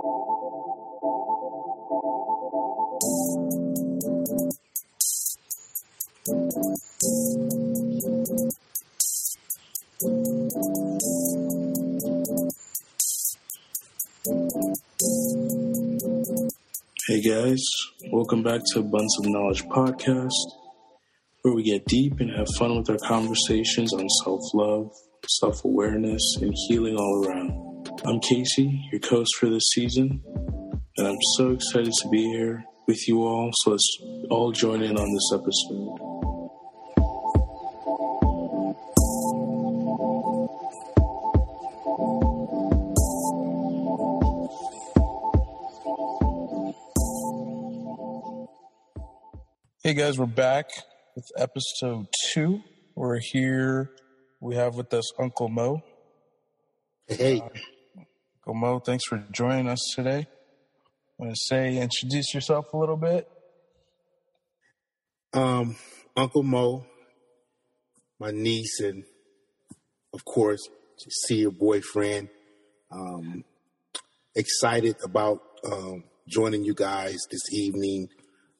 Hey guys, welcome back to Buns of Knowledge podcast, where we get deep and have fun with our conversations on self love, self awareness, and healing all around. I'm Casey, your host for this season, and I'm so excited to be here with you all, so let's all join in on this episode. Hey guys, we're back with episode two. We're here. We have with us Uncle Mo. Hey, uh, Uncle Mo, thanks for joining us today. I want to say, introduce yourself a little bit. um, Uncle Mo, my niece, and of course, to see your boyfriend. Um, excited about um, joining you guys this evening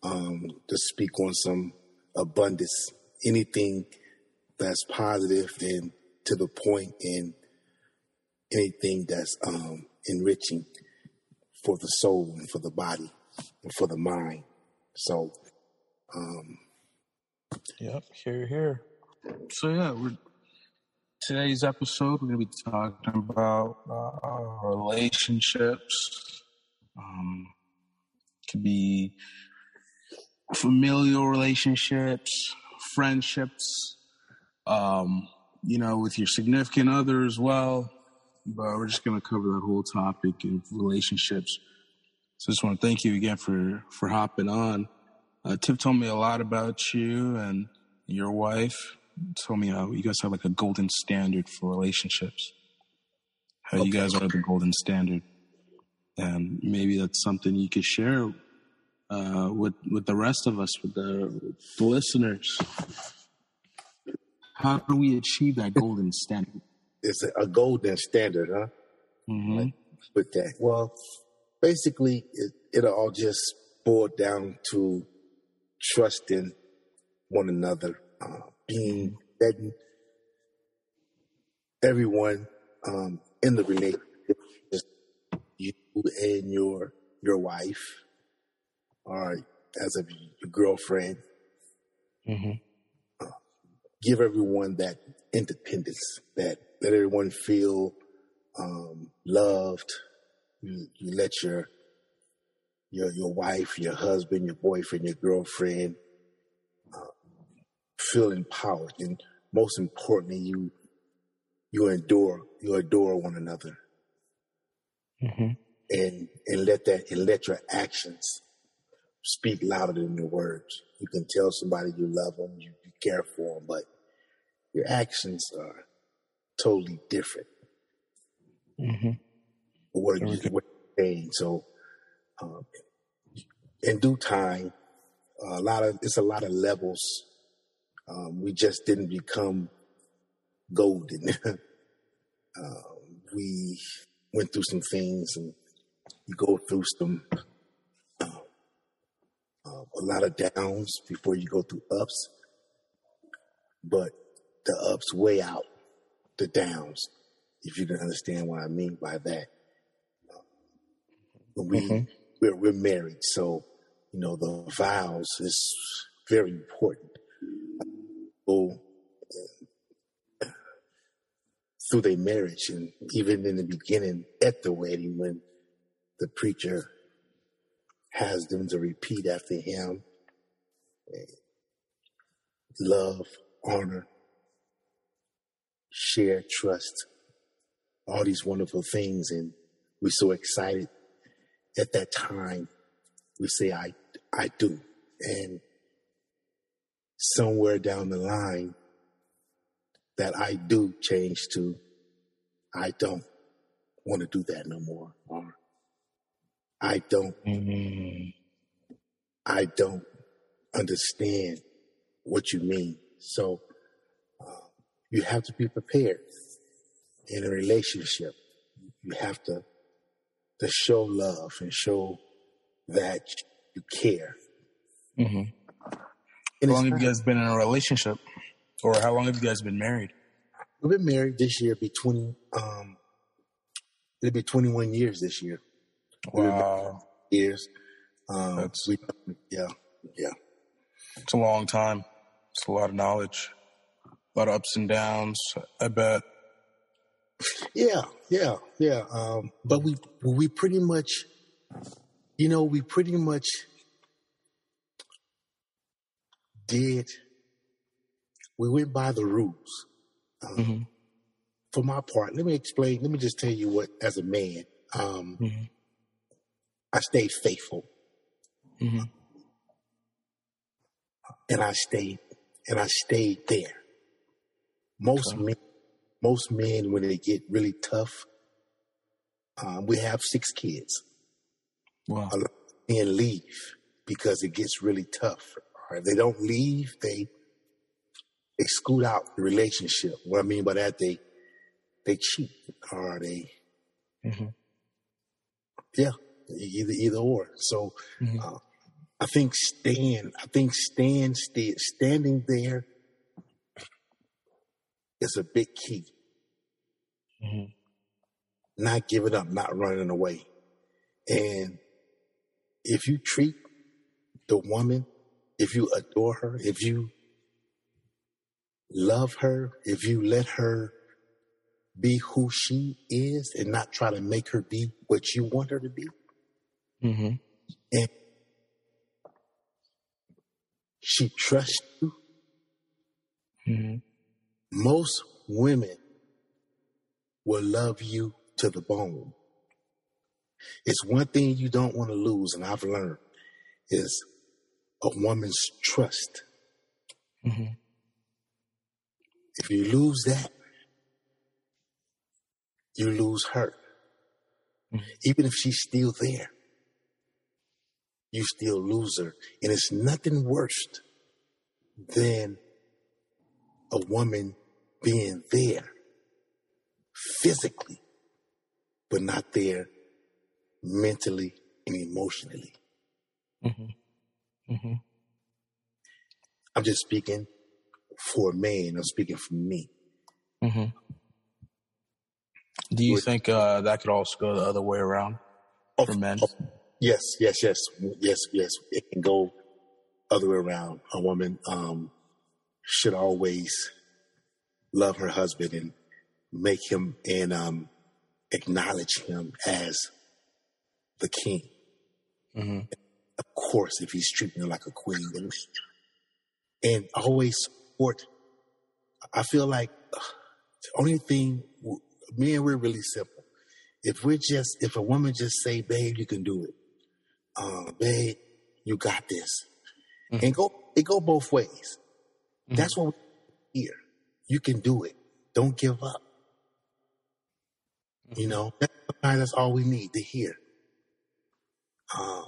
um, to speak on some abundance, anything that's positive and to the point, and anything that's um, enriching for the soul and for the body and for the mind. So, um, Yep, here, here. So yeah, we're today's episode. We're gonna be talking about uh, relationships. Um, could be familial relationships, friendships. Um, you know, with your significant other as well. But we're just gonna cover that whole topic of relationships. So I just want to thank you again for for hopping on. Uh, Tiff told me a lot about you and your wife. Told me how you guys have like a golden standard for relationships. How you guys are the golden standard, and maybe that's something you could share uh, with with the rest of us, with the, the listeners. How do we achieve that golden standard? It's a, golden standard, huh? hmm With that, well, basically, it, it'll all just boil down to trusting one another, uh, being letting everyone um, in the relationship, just you and your your wife, or as a your girlfriend, hmm give everyone that independence, that let everyone feel um, loved. You, you let your your your wife, your husband, your boyfriend, your girlfriend uh, feel empowered, and most importantly, you you endure you adore one another, hmm and and let that and let your actions speak louder than your words. You can tell somebody you love them, you, you care for them, but your actions are totally different. hmm What you what. So, um, in due time, a lot of it's a lot of levels. Um, we just didn't become golden. uh, we went through some things, and you go through some uh, uh, a lot of downs before you go through ups. But the ups way out the downs. If you can understand what I mean by that, when we hmm we're, we're married, so you know the vows is very important. Go through their marriage, and even in the beginning at the wedding, when the preacher has them to repeat after him, love, honor, share, trust, all these wonderful things, and we're so excited at that time. We say, "I, I do," and somewhere down the line, that "I do" change to "I don't want to do that no more," or "I don't, hmm I don't understand what you mean." So you have to be prepared in a relationship. You have to to show love and show that you care. Mm-hmm. How long have you guys been in a relationship, or how long have you guys been married? We've been married this year. Be twenty. Um, it'll be twenty-one years this year. Wow. Years. Um, That's we, yeah, yeah. It's a long time. It's a lot of knowledge, a lot of ups and downs. I bet. Yeah, yeah, yeah. Um, but we we pretty much, you know, we pretty much did. We went by the rules. Um, mm-hmm. For my part, let me explain. Let me just tell you what, as a man, um, mm-hmm. I stayed faithful, mm-hmm. and I stayed, and I stayed there. Most okay. men most men, when they get really tough, um, we have six kids. Wow. And leave because it gets really tough. Or if they don't leave, they they scoot out the relationship. What I mean by that, they they cheat or they, mm-hmm. yeah, either either or. So mm-hmm. uh, I think stand, I think stand, stand standing there is a big key. Mm-hmm. Not giving up, not running away. And if you treat the woman, if you adore her, if you love her, if you let her be who she is and not try to make her be what you want her to be. Mm-hmm. And she trusts you. Mm-hmm. Most women will love you to the bone. It's one thing you don't want to lose, and I've learned is a woman's trust. Mm-hmm. If you lose that, you lose her. Mm-hmm. Even if she's still there, you still lose her. And it's nothing worse than a woman being there physically, but not there mentally and emotionally. Mm-hmm. Mm-hmm. I'm just speaking for a man. I'm speaking for me. Mm-hmm. Do you think uh, that could also go the other way around for men? Yes, yes, yes, yes, yes. It can go other way around. A woman um, should always love her husband and make him and um, acknowledge him as the king. Mm-hmm. Of course, if he's treating her like a queen, and always support. I feel like uh, the only thing me and we're really simple. If we're just, if a woman just say, "Babe, you can do it," uh, "Babe, you got this," mm-hmm. and go, it go both ways. Mm-hmm. That's what we here. You can do it. Don't give up. You know, that's all we need to hear. Um,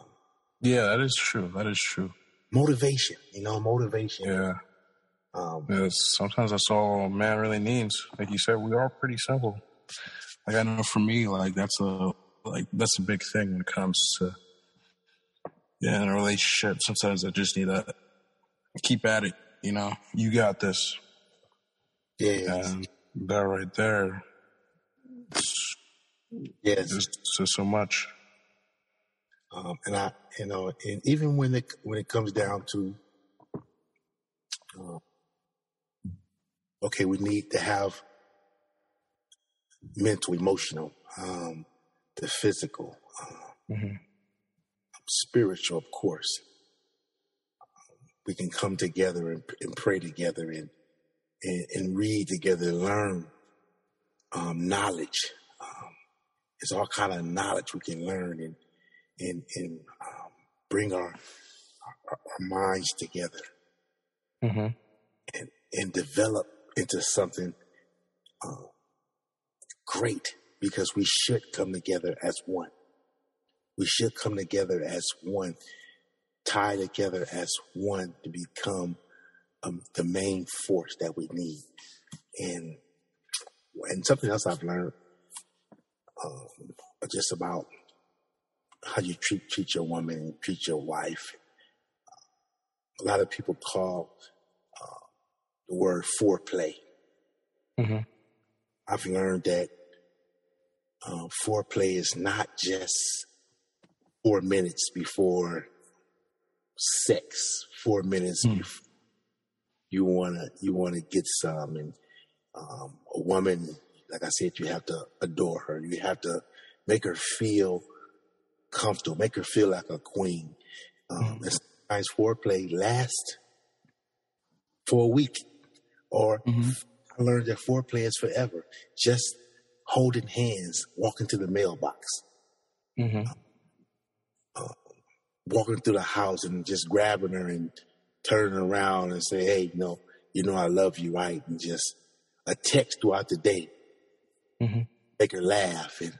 yeah, that is true. That is true. Motivation, you know, motivation. Yeah. Um, yes, sometimes that's all man really needs. Like you said, we are pretty simple. Like I know for me, like that's a like that's a big thing when it comes to yeah in a relationship. Sometimes I just need to keep at it. You know, you got this. Yeah. And that right there Yes, so so much. Um, and I, you know, and even when it when it comes down to, uh, okay, we need to have mental, emotional, um, the physical, uh, mm-hmm. spiritual, of course. we can come together and, and pray together and, and, and read together, learn um, knowledge it's all kind of knowledge we can learn and and and um, bring our, our, our minds together mm-hmm. and and develop into something uh, great because we should come together as one. We should come together as one, tie together as one to become um, the main force that we need. And and something else I've learned um, just about how you treat treat your woman and treat your wife. a lot of people call uh, the word foreplay. Mm-hmm. I've learned that uh, foreplay is not just four minutes before sex, four minutes Mm. before you wanna you wanna get some, and um, a woman, like I said, you have to adore her. You have to make her feel comfortable, make her feel like a queen. Um, and sometimes foreplay lasts for a week, or Mhm. I learned that foreplay is forever. Just holding hands, walking to the mailbox, Mm-hmm. walking through the house, and just grabbing her and turning around and say, "Hey, you know, you know, I love you, right?" And just a text throughout the day, Mhm. make her laugh and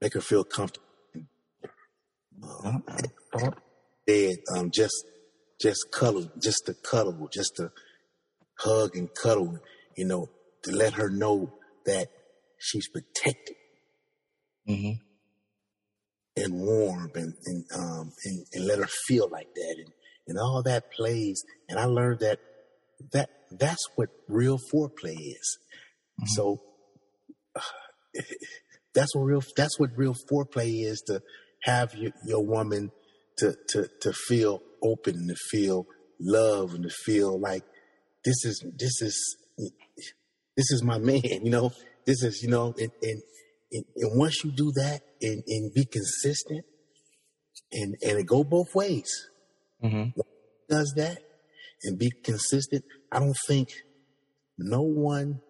make her feel comfortable. Bed, um, just just cuddle, just to cuddle, just to hug and cuddle, you know, to let her know that she's protected. Mm-hmm. and warm and and, um, and and let her feel like that and and all that plays and I learned that that that's what real foreplay is. Mm-hmm. So that's what real that's what real foreplay is to have your, your woman to to to feel open and to feel love and to feel like this is this is this is my man, you know. This is you know and and and, and once you do that and, and be consistent and and it go both ways Mm-hmm. does that and be consistent i don't think no one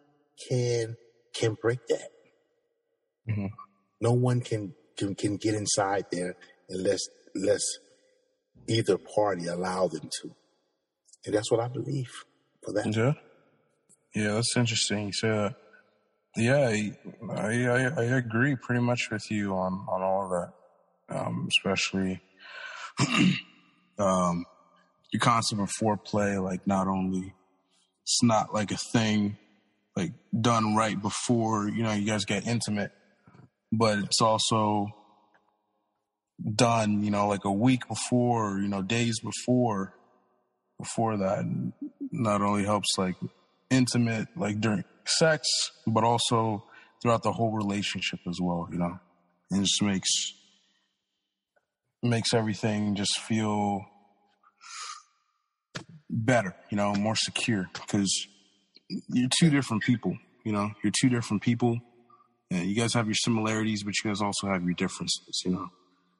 can can break that Mhm. no one can, can can get inside there unless unless either party allow them to and that's what i believe for that Yeah. Yeah, that's interesting. Say. Yeah, I, I I agree pretty much with you on on all of that. Um, especially um, your concept of foreplay. Like, not only it's not like a thing like done right before you know you guys get intimate, but it's also done you know like a week before, you know, days before before that. Not only helps like intimate like during sex, but also throughout the whole relationship as well, you know. And just makes makes everything just feel better, you know, more secure because you're two different people, you know. You're two different people. And you guys have your similarities, but you guys also have your differences, you know.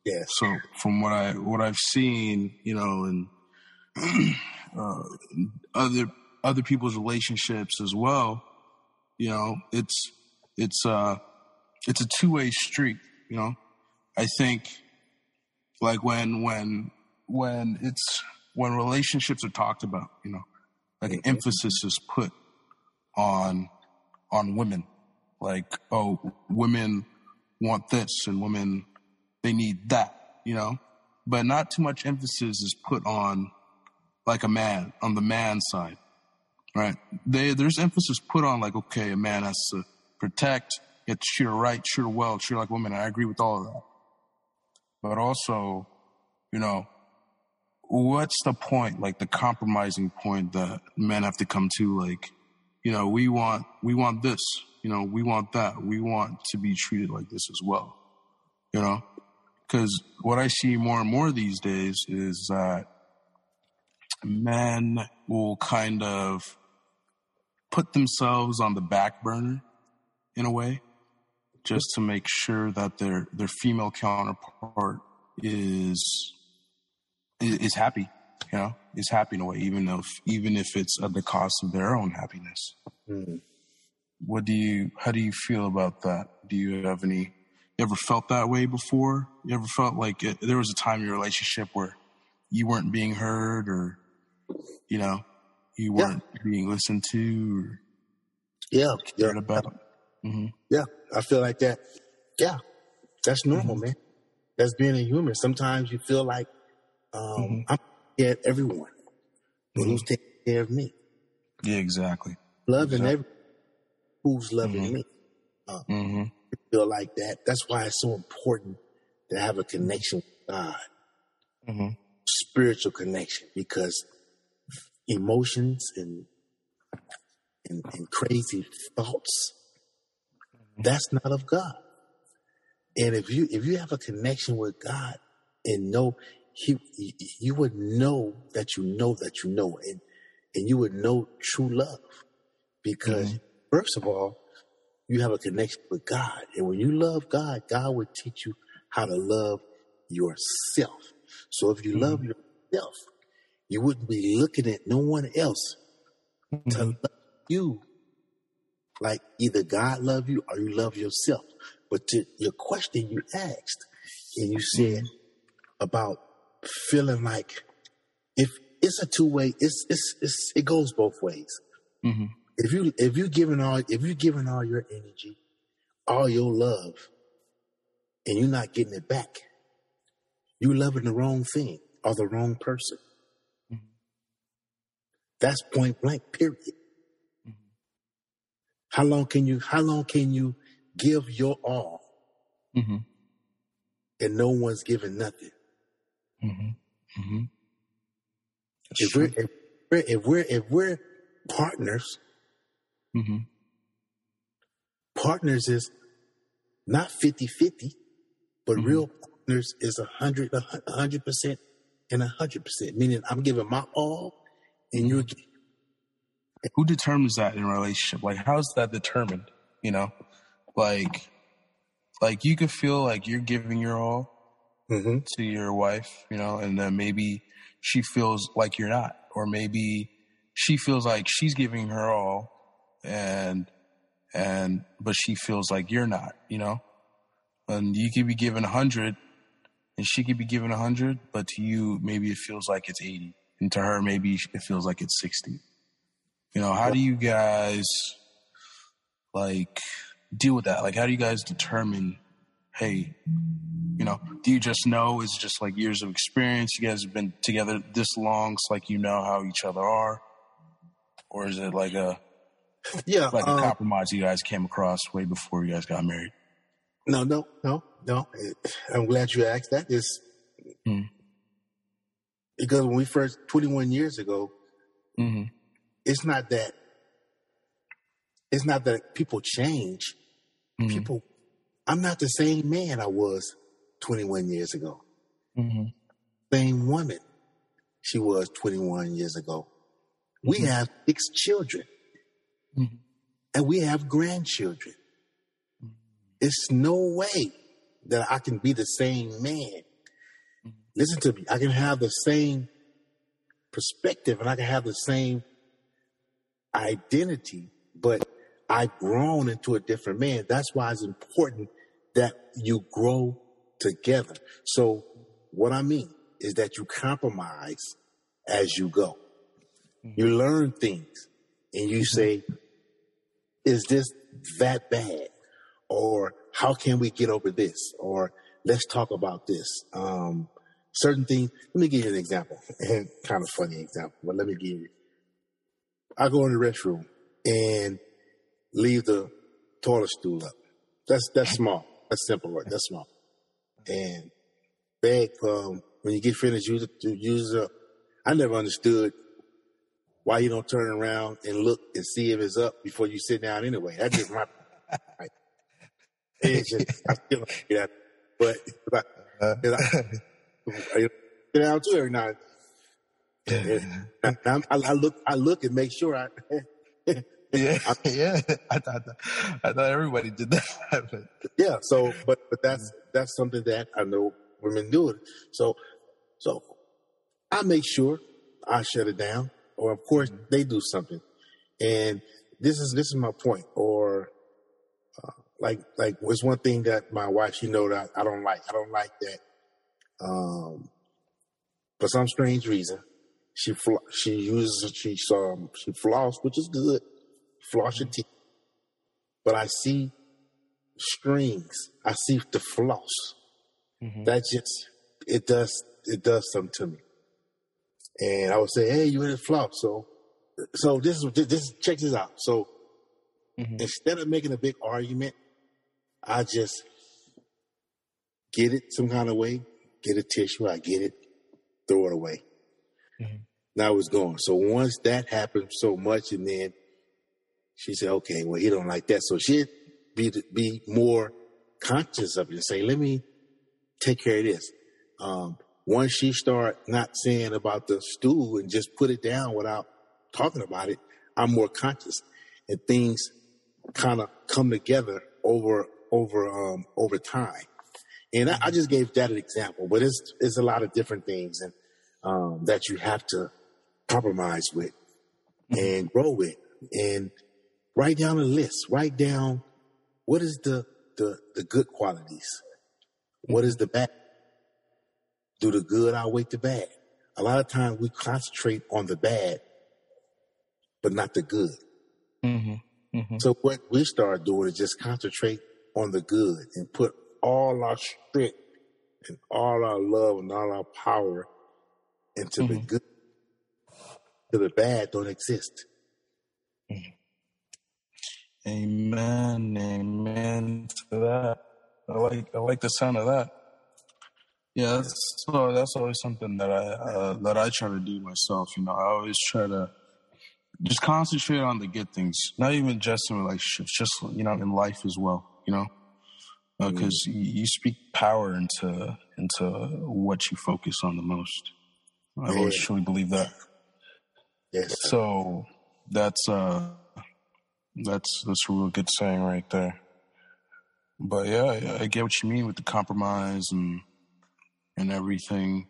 yes So from what I what I've seen, you know, and uh, other other people's relationships as well, you know, it's it's uh it's a two way street. You know, I think like when when when it's when relationships are talked about, you know, like an emphasis is put on on women, like oh, women want this and women they need that, you know, but not too much emphasis is put on like a man on the man side, right? They, there's emphasis put on like, okay, a man has to protect, you have to treat her right, her well, her like women. I agree with all of that. But also, you know, what's the point, like the compromising point that men have to come to, like, you know, we want, we want this, you know, we want that, we want to be treated like this as well, you know? Because what I see more and more these days is that men will kind of put themselves on the back burner in a way just to make sure that their their female counterpart is is happy you know is happy in a way even if even if it's at the cost of their own happiness. Mm. what do you how do you feel about that? Do you have any you ever felt that way before? You ever felt like it, there was a time in your relationship where you weren't being heard or you know you weren't being listened to or yeah. yeah. cared about? Hmm Yeah, I feel like that. Yeah, that's normal, man. That's being a human. Sometimes you feel like um, Mhm. I'm of everyone, but who's taking care of me? yeah exactly Loving Exactly. every who's loving Mhm. me. hmm I feel like that. That's why it's so important to have a connection with God, Mm-hmm. spiritual connection, because emotions and and, and crazy thoughts, that's not of God. And if you if you have a connection with God and know he, you would know that you know that you know and and you would know true love. Because mm-hmm. first of all you have a connection with God. And when you love God God will teach you how to love yourself. So if you love mm-hmm. yourself you wouldn't be looking at no one else to mm-hmm. love you like either God love you or you love yourself. But to your question you asked, and you said about feeling like if it's a two way, it's, it's it's it goes both ways. Mm-hmm. If you if you giving all if you giving all your energy, all your love, and you're not getting it back, you're loving the wrong thing or the wrong person. That's point blank. Period. How long can you? How long can you give your all Mm-hmm. and no one's giving nothing? Mm-hmm. Mm-hmm. If we're if we're if we're, if we're partners, Mm-hmm. partners is not 50-50, but Mhm. real partners is a hundred a hundred percent and a hundred percent. Meaning I'm giving my all, and you're gi- Who determines that in a relationship? Like, how's that determined? You know, like, like you could feel like you're giving your all Mhm. to your wife, you know, and then maybe she feels like you're not, or maybe she feels like she's giving her all, and and but she feels like you're not, you know, and you could be giving a hundred, and she could be giving a hundred, but to you maybe it feels like it's eighty, and to her maybe it feels like it's sixty. You know, how do you guys like deal with that? Like, how do you guys determine, hey, you know, do you just know it's just like years of experience? You guys have been together this long, it's like you know how each other are, or is it like a yeah. like a um, compromise you guys came across way before you guys got married? no, no, no, no. I'm glad you asked that. It's Hmm. because when we first 21 years ago, Mm-hmm. It's not that it's not that people change. Mm-hmm. People, I'm not the same man I was 21 years ago. Mm-hmm. Same woman she was 21 years ago. We Mhm. have six children Mhm. and we have grandchildren. It's no way that I can be the same man. Mhm. Listen to me. I can have the same perspective and I can have the same identity, but I've grown into a different man. That's why it's important that you grow together. So what I mean is that you compromise as you go. You learn things and you say, is this that bad? Or how can we get over this? Or let's talk about this. Um, certain things. Let me give you an example. And kind of funny example, but let me give you. I go in the restroom and leave the toilet stool up. That's that's small. That's simple work. That's small. And beg um, when you get finished, use it. Use it up. I never understood why you don't turn around and look and see if it's up before you sit down. Anyway, that's just my. Right. It's just, I still get that. But but I, I sit down too every. And I, I, I look, I look and make sure I. Yeah, yeah. I thought I thought everybody did that. but, Yeah. So, but but that's that's something that I know women do it. So, so I make sure I shut it down, or of course they do something, and this is this is my point. Or uh, like like was one thing that my wife she know that I don't like. I don't like that. Um, for some strange reason, she fl- she uses she um she floss, which is good. Floss your teeth, but I see strings. I see the floss. Mhm. That just it does it does something to me. And I would say, hey, you in the floss. So so this is this, this check this out. So Mhm. instead of making a big argument, I just get it some kind of way, get a tissue, I get it, throw it away. Mm-hmm. Now it's gone. So once that happened so much, and then she said, okay, well, he don't like that. So she'd be, be more conscious of it and say, let me take care of this. Um, once she start not saying about the stool and just put it down without talking about it, I'm more conscious and things kind of come together over, over, um, over time. And I, I, just gave that an example, but it's, it's a lot of different things and, um, that you have to compromise with and grow with and write down a list, write down what is the, the, the good qualities? What is the bad? Do the good outweigh the bad? A lot of times we concentrate on the bad, but not the good. Mm-hmm. Mm-hmm. So what we start doing is just concentrate on the good and put all our strength and all our love and all our power into mm-hmm. the good. To the bad don't exist. Amen. Amen to that. I like I like the sound of that. Yeah, that's, so that's always something that I uh, that I try to do myself. You know, I always try to just concentrate on the good things, not even just in relationships, just you know, in life as well. You know, because uh, mm. you, you, speak power into into what you focus on the most. I always truly believe that. Yes. So that's uh that's that's a real good saying right there. But yeah, I get what you mean with the compromise and and everything.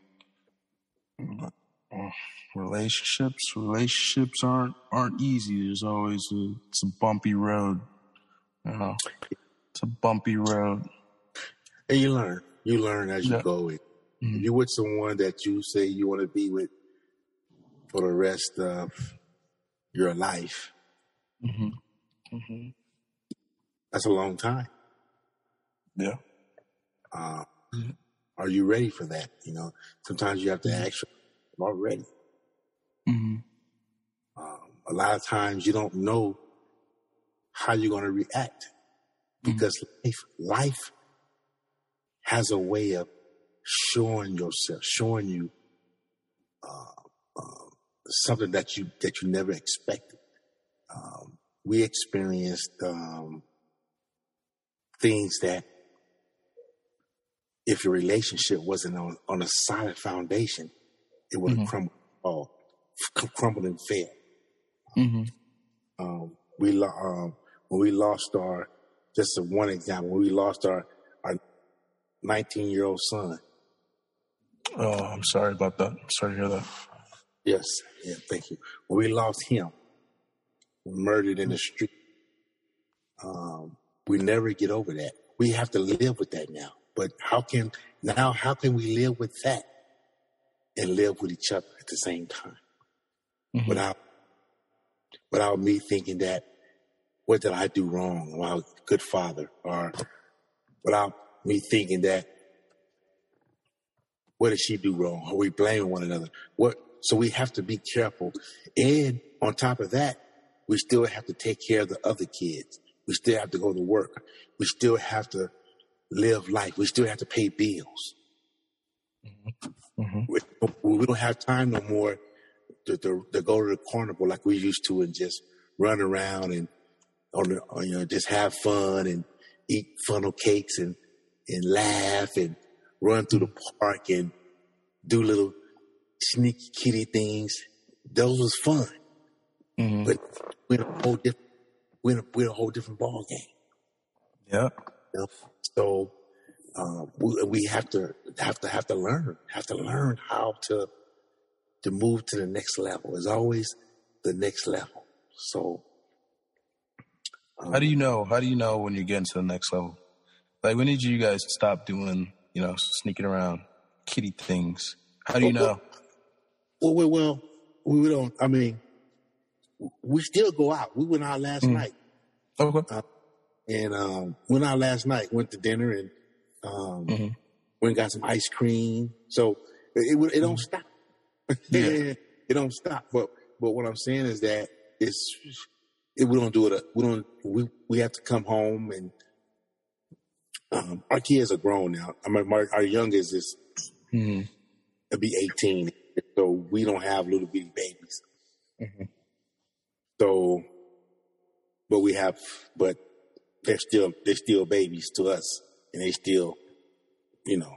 But, uh, relationships, relationships aren't aren't easy. There's always a it's a bumpy road. You know, it's a bumpy road. And you learn. You learn as you yeah. go. Mm-hmm. You're with someone that you say you want to be with for the rest of your life. Mm-hmm. Mm-hmm. That's a long time. Yeah. Uh, are you ready for that? You know, sometimes you have to mm-hmm. ask, "Am I ready?" Mm-hmm. Um, a lot of times you don't know how you're going to react mm-hmm. because life, life has a way of showing yourself, showing you uh, uh, something that you that you never expected. Um, we experienced um, things that if your relationship wasn't on, on a solid foundation, it would have mm-hmm. crumbled, oh, crumbled and fell. Mm-hmm. Um, we um, when we lost our, just one example, when we lost our our 19 year old son. Oh, I'm sorry about that. I'm sorry to hear that. Yes, yeah, thank you. When we lost him, murdered in the street, um, we never get over that. We have to live with that now. But how can now? How can we live with that and live with each other at the same time mm-hmm. without without me thinking that what did I do wrong? Well, good father, or without me thinking that what did she do wrong? Are we blaming one another? What? So we have to be careful. And on top of that, we still have to take care of the other kids. We still have to go to work. We still have to live life. We still have to pay bills. Mm-hmm. mm-hmm. We, we, don't have time no more to, to, to, go to the carnival like we used to and just run around and on the, you know just have fun and eat funnel cakes and and laugh and run through the park and do little sneaky kitty things. Those was fun, mm-hmm. but we're a whole different we're we're a whole different ball game. Yeah. You know? So um, we, we have to have to have to learn have to learn how to to move to the next level. It's always the next level. So, um, how do you know? How do you know when you're getting to the next level? Like, when did you guys stop doing, you know, sneaking around, kitty things? How do you know? Well, well, well, we don't. I mean, we still go out. We went out last mm. night. Okay. Uh, and um, went out last night. Went to dinner and um, mm-hmm. went and got some ice cream. So it, it, it don't mm-hmm. stop. Yeah. it don't stop. But but what I'm saying is that it's it, we don't do it. We don't. We we have to come home and um, our kids are grown now. I mean, our, our youngest is Mm-hmm. it'll be 18, we don't have little bitty babies. Mhm. So, but we have, but they're still they're still babies to us, and they still, you know.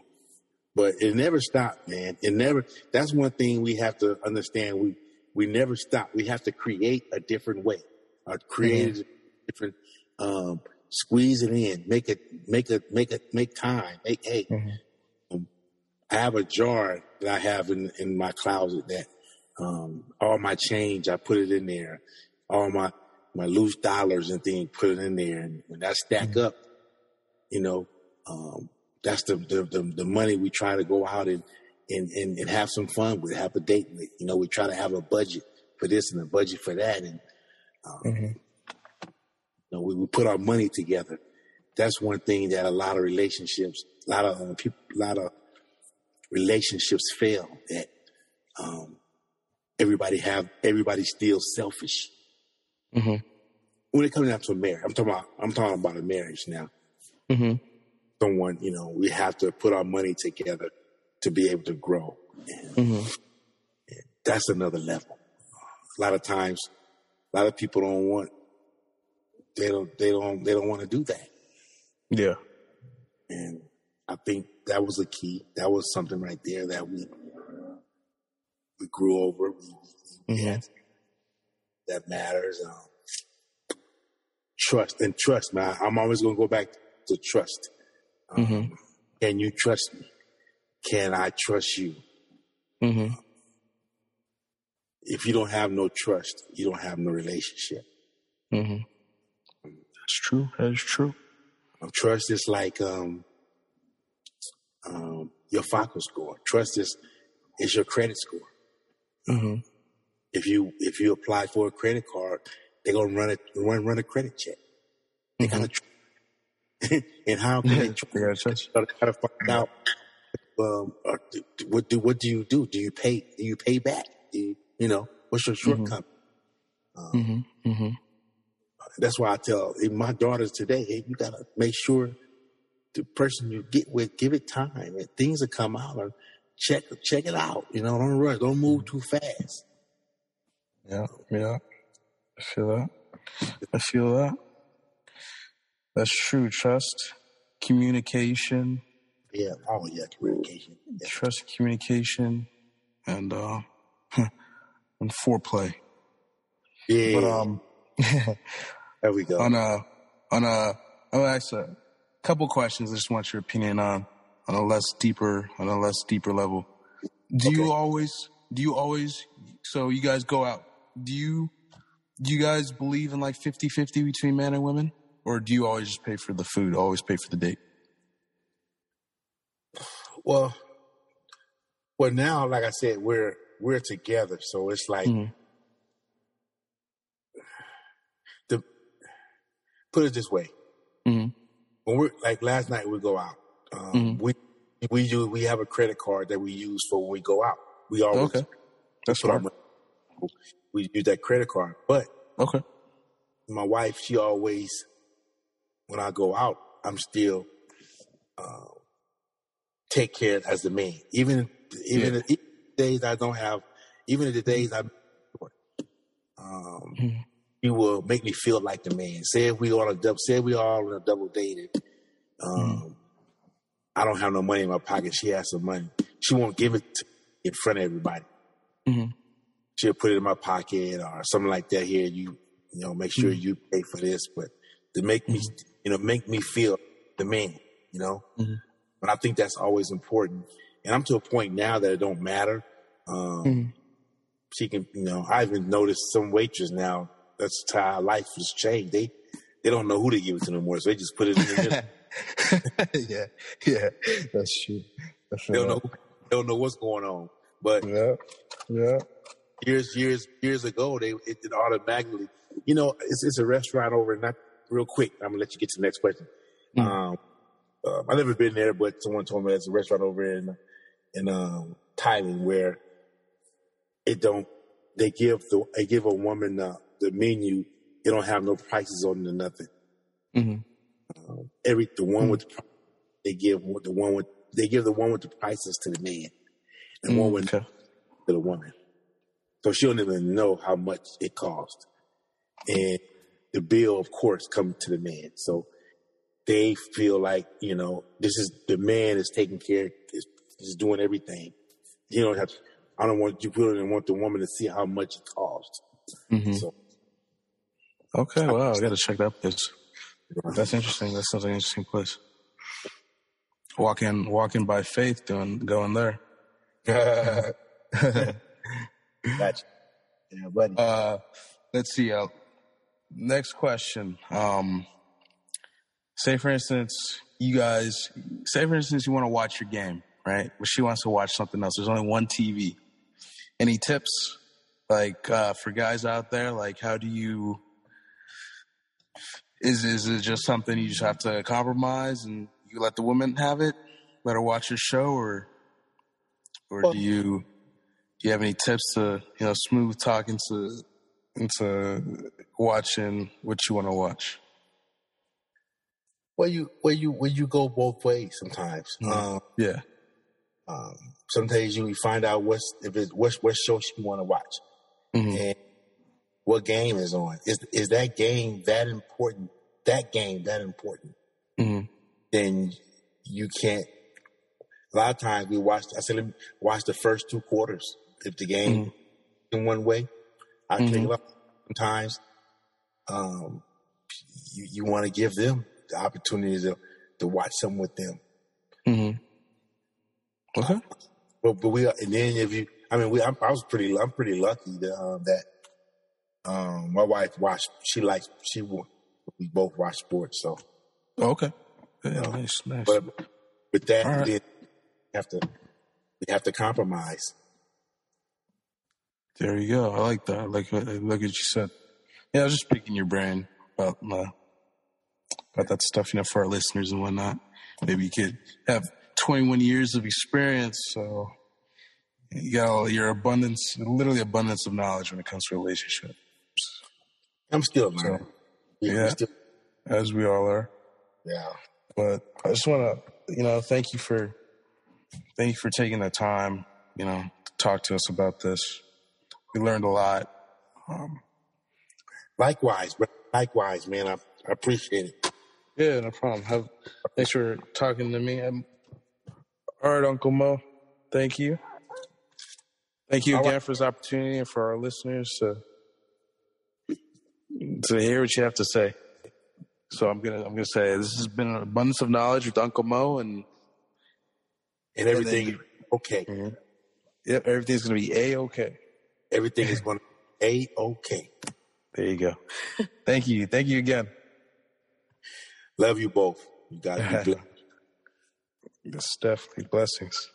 But it never stopped, man. It never. That's one thing we have to understand. We we never stop. We have to create a different way, or create a different. Um, squeeze it in. Make it. Make it. Make it. Make time. Make. Hey, Mhm. I have a jar that I have in in my closet that um, all my change I put it in there. All my my loose dollars and things put it in there, and when that stack up, you know, um, that's the, the the the money we try to go out and and and, and have some fun with, have a date with. You know, we try to have a budget for this and a budget for that, and um, Mhm. you know, we, we put our money together. That's one thing that a lot of relationships, a lot of uh, people, a lot of relationships fail. That um, everybody have, everybody's still selfish Mhm. when it comes down to a marriage. I'm talking about, I'm talking about a marriage now. Mhm. Someone, you know, we have to put our money together to be able to grow. And Mhm. that's another level. A lot of times, a lot of people don't want, they don't, they don't, they don't want to do that. Yeah. And I think that was a key. That was something right there that we we grew over. We, we Mhm. had that matters. Um, trust and trust, man. I'm always going to go back to trust. Um, Mhm. Can you trust me? Can I trust you? Mm-hmm. If you don't have no trust, you don't have no relationship. Mhm. That's true. That is true. Um, trust is like um, um, your FICO score. Trust is is your credit score. Mhm. if you if you apply for a credit card, they're gonna run it run run a credit check. They gotta tr- and how can they tr- They gotta gotta find out um, what do what do you do? Do you pay do you pay back? Do you, you know what's your shortcoming? Um, Mhm. Mhm. That's why I tell my daughters today, hey, you gotta make sure the person you get with give it time and things will come out or check check it out. You know, don't rush, don't move too fast. Yeah. Yeah. I feel that. I feel that. That's true. Trust, communication, Yeah, oh yeah, communication. Yeah. trust, communication, and uh, and foreplay. Yeah, But um, there we go. on a on a I'll ask a couple questions. I just want your opinion on on a less deeper on a less deeper level. Do you always do you always so you guys go out? Do you do you guys believe in like 50-50 between men and women, or do you always just pay for the food? Always pay for the date? Well, well, now, like I said, we're we're together, so it's like Mhm. the put it this way. When we're like last night, we go out. Um, Mhm. We we use we have a credit card that we use for when we go out. We always Okay, that's put smart. we use that credit card, but Okay, my wife, she always, when I go out, I'm still uh, take care as the man. Even even Yeah. the days I don't have, even the days I, um, Mhm. He will make me feel like the man. Say if we on a double, say we all on a double dated, um, I don't have no money in my pocket. She has some money. She won't give it in front of everybody Mhm. she'll put it in my pocket or something like that. Here, you you know, make sure you pay for this, but to make me, you know, make me feel the man, you know. Mhm. But I think that's always important, and I'm to a point now that it don't matter. Um, Mhm. She can, you know, I even noticed some waitress now. That's how life has changed. They they don't know who to give it to no more, so they just put it in the middle. yeah, yeah, that's true. I they don't know they don't know what's going on. But. Yeah, yeah. years, years, years ago, they it, it automatically, you know, it's, it's a restaurant over, not real quick. I'm gonna let you get to the next question. Mm. Um, uh, I've never been there, but someone told me there's a restaurant over in in um, Thailand where it don't. They give the they give a woman uh, the menu. They don't have no prices on it or nothing. Mhm. Um, every the one with the, they give the one with they give the one with the prices to the man, and one with Okay. to the woman. So she don't even know how much it cost, and the bill, of course, comes to the man. So they feel like you know this is the man is taking care, is, is doing everything. You don't have. To, I don't want you really want the woman to see how much it costs. Mhm. So Okay. Wow. I got to check that place. That's interesting. That sounds like an interesting place. Walking, walking by faith, doing, going there. gotcha. Yeah, buddy. Uh, let's see. Uh, next question. Um, say, for instance, you guys, say, for instance, you want to watch your game, right? But she wants to watch something else. There's only one TV. Any tips, like uh, for guys out there? Like, how do you? Is is it just something you just have to compromise and you let the woman have it, let her watch your show, or or Well- do you do you have any tips to you know smooth talk into into watching what you want to watch? well, you well you well you go both ways sometimes. Mhm. Um, Yeah. um, sometimes you find out what's if it's what what show you want to watch Mhm. and what game is on. Is is that game that important? That game that important? Mhm. Then you can't. A lot of times we watch. I said, let me watch the first two quarters. If the game in one way, I Mhm. think sometimes um, you you want to give them the opportunity to to watch some with them. Mhm. Okay. But but we and then if you, I mean, we I, I was pretty I'm pretty lucky that um, that um, my wife watched. She likes she we both watch sports. So, Okay. Yeah, nice, nice. but with that, right. then you have to you have to compromise. There you go. I like that. I like what, I like what you said. Yeah, I was just picking your brain about uh, about that stuff, you know, for our listeners and whatnot. Maybe you could have 21 years of experience, so you got all your abundance, literally abundance of knowledge when it comes to relationships, I'm still learning. We yeah. still- as we all are. yeah. But I just want to, you know, thank you for thank you for taking the time, you know, to talk to us about this. We learned a lot. Um, Likewise, likewise, man. I, I appreciate it. Yeah, no problem. Have thanks for talking to me. Um, all right, Uncle Mo. Thank you. Thank you All again right. for this opportunity and for our listeners to to hear what you have to say. So I'm gonna I'm gonna say this has been an abundance of knowledge with Uncle Mo, and And everything is okay. Mm-hmm. yep, everything's gonna be a okay. Everything is going to be a okay. There you go. Thank you. Thank you again. Love you both. You got be blessed. Yes, definitely blessings.